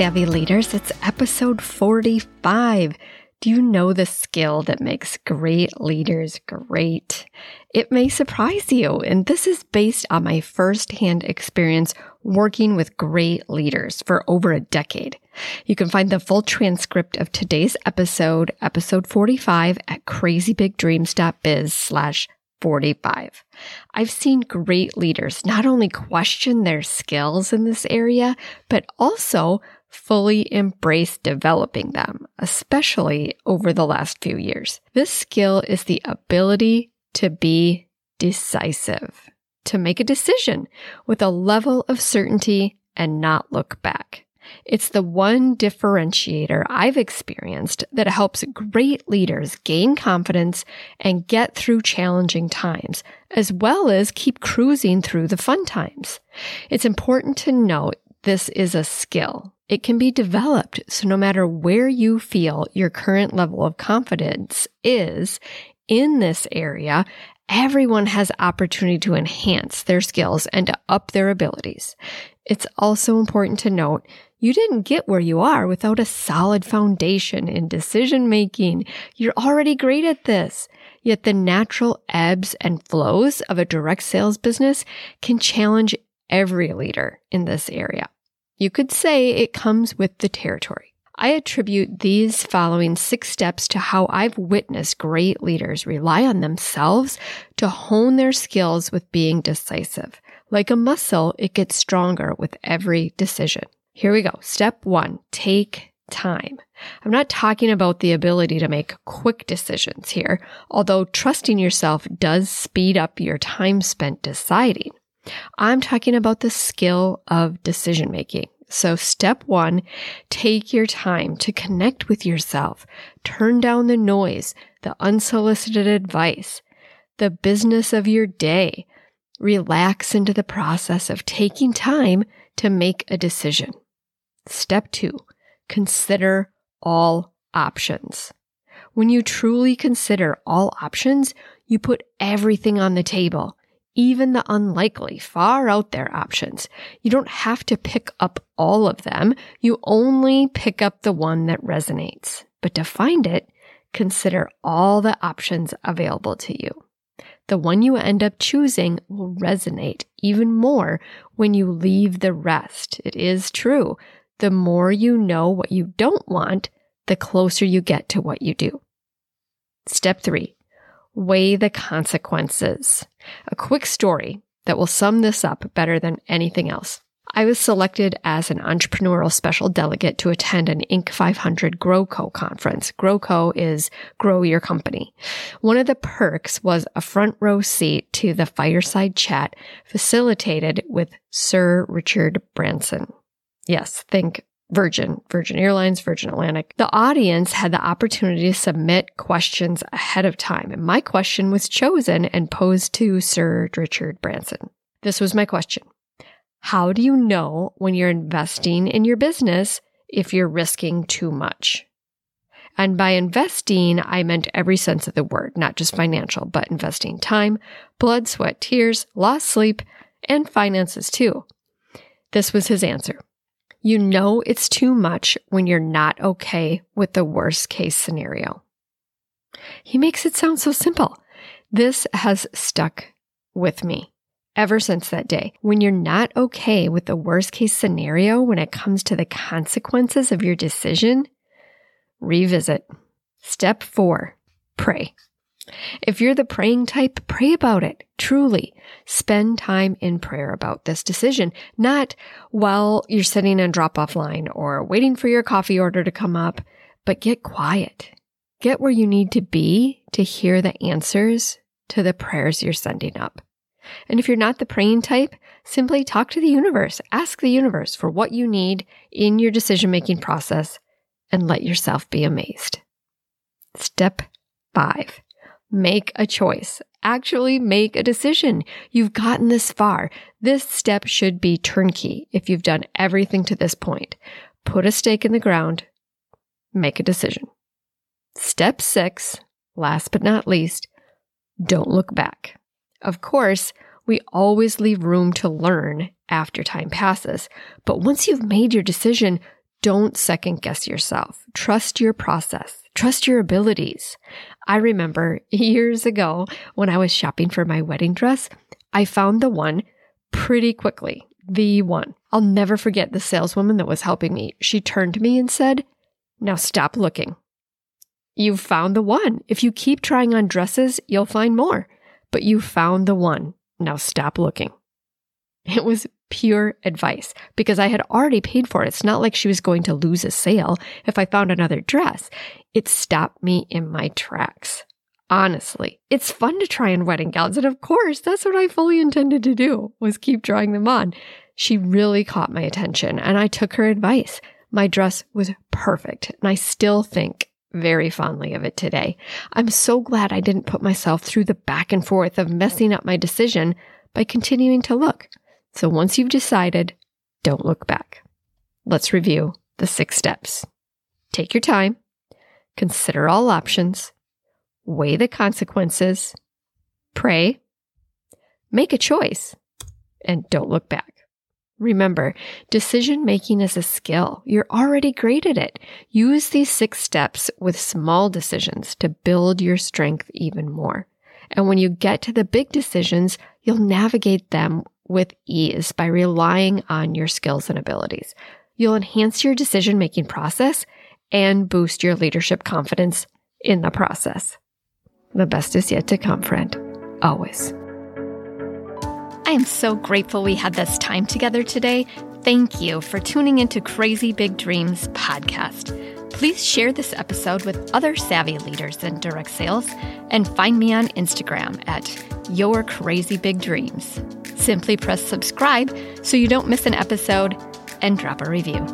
Savvy leaders, it's episode 45. Do you know the skill that makes great leaders great? It may surprise you, and this is based on my firsthand experience working with great leaders for over a decade. You can find the full transcript of today's episode, episode 45, at crazybigdreams.biz slash 45. I've seen great leaders not only question their skills in this area, but also fully embrace developing them, especially over the last few years. This skill is the ability to be decisive, to make a decision with a level of certainty and not look back. It's the one differentiator I've experienced that helps great leaders gain confidence and get through challenging times, as well as keep cruising through the fun times. It's important to note this is a skill. It can be developed, so no matter where you feel your current level of confidence is in this area, everyone has opportunity to enhance their skills and to up their abilities. It's also important to note you didn't get where you are without a solid foundation in decision making. You're already great at this. Yet the natural ebbs and flows of a direct sales business can challenge every leader in this area. You could say it comes with the territory. I attribute these following six steps to how I've witnessed great leaders rely on themselves to hone their skills with being decisive. Like a muscle, it gets stronger with every decision. Here we go. Step one, take time. I'm not talking about the ability to make quick decisions here, although trusting yourself does speed up your time spent deciding. I'm talking about the skill of decision making. So step one, take your time to connect with yourself. Turn down the noise, the unsolicited advice, the business of your day. Relax into the process of taking time to make a decision. Step two, consider all options. When you truly consider all options, you put everything on the table, even the unlikely, far out there options. You don't have to pick up all of them. You only pick up the one that resonates. But to find it, consider all the options available to you. The one you end up choosing will resonate even more when you leave the rest. It is true the more you know what you don't want, the closer you get to what you do. Step three, weigh the consequences. A quick story that will sum this up better than anything else. I was selected as an entrepreneurial special delegate to attend an Inc. 500 GrowCo conference. GrowCo is Grow Your Company. One of the perks was a front row seat to the fireside chat facilitated with Sir Richard Branson. Yes, think Virgin, Virgin Airlines, Virgin Atlantic. The audience had the opportunity to submit questions ahead of time, and my question was chosen and posed to Sir Richard Branson. This was my question How do you know when you're investing in your business if you're risking too much? And by investing, I meant every sense of the word, not just financial, but investing time, blood, sweat, tears, lost sleep, and finances too. This was his answer. You know it's too much when you're not okay with the worst case scenario. He makes it sound so simple. This has stuck with me ever since that day. When you're not okay with the worst case scenario when it comes to the consequences of your decision, revisit. Step four, pray. If you're the praying type, pray about it. Truly spend time in prayer about this decision, not while you're sitting in drop off line or waiting for your coffee order to come up, but get quiet. Get where you need to be to hear the answers to the prayers you're sending up. And if you're not the praying type, simply talk to the universe. Ask the universe for what you need in your decision making process and let yourself be amazed. Step five, make a choice. Actually make a decision. You've gotten this far. This step should be turnkey if you've done everything to this point. Put a stake in the ground, make a decision. Step six, last but not least, don't look back. Of course, we always leave room to learn after time passes, but once you've made your decision, don't second guess yourself. Trust your process. Trust your abilities. I remember years ago when I was shopping for my wedding dress, I found the one pretty quickly. The one. I'll never forget the saleswoman that was helping me. She turned to me and said, Now stop looking. You've found the one. If you keep trying on dresses, you'll find more. But you found the one. Now stop looking. It was pure advice because I had already paid for it. It's not like she was going to lose a sale if I found another dress. It stopped me in my tracks. Honestly, it's fun to try on wedding gowns. And of course, that's what I fully intended to do was keep trying them on. She really caught my attention and I took her advice. My dress was perfect and I still think very fondly of it today. I'm so glad I didn't put myself through the back and forth of messing up my decision by continuing to look. So once you've decided, don't look back. Let's review the six steps. Take your time, consider all options, weigh the consequences, pray, make a choice, and don't look back. Remember, decision making is a skill. You're already great at it. Use these six steps with small decisions to build your strength even more. And when you get to the big decisions, you'll navigate them with ease by relying on your skills and abilities. You'll enhance your decision making process and boost your leadership confidence in the process. The best is yet to come, friend. Always. I am so grateful we had this time together today. Thank you for tuning into Crazy Big Dreams podcast. Please share this episode with other savvy leaders in direct sales and find me on Instagram at Your Crazy Big Dreams. Simply press subscribe so you don't miss an episode and drop a review.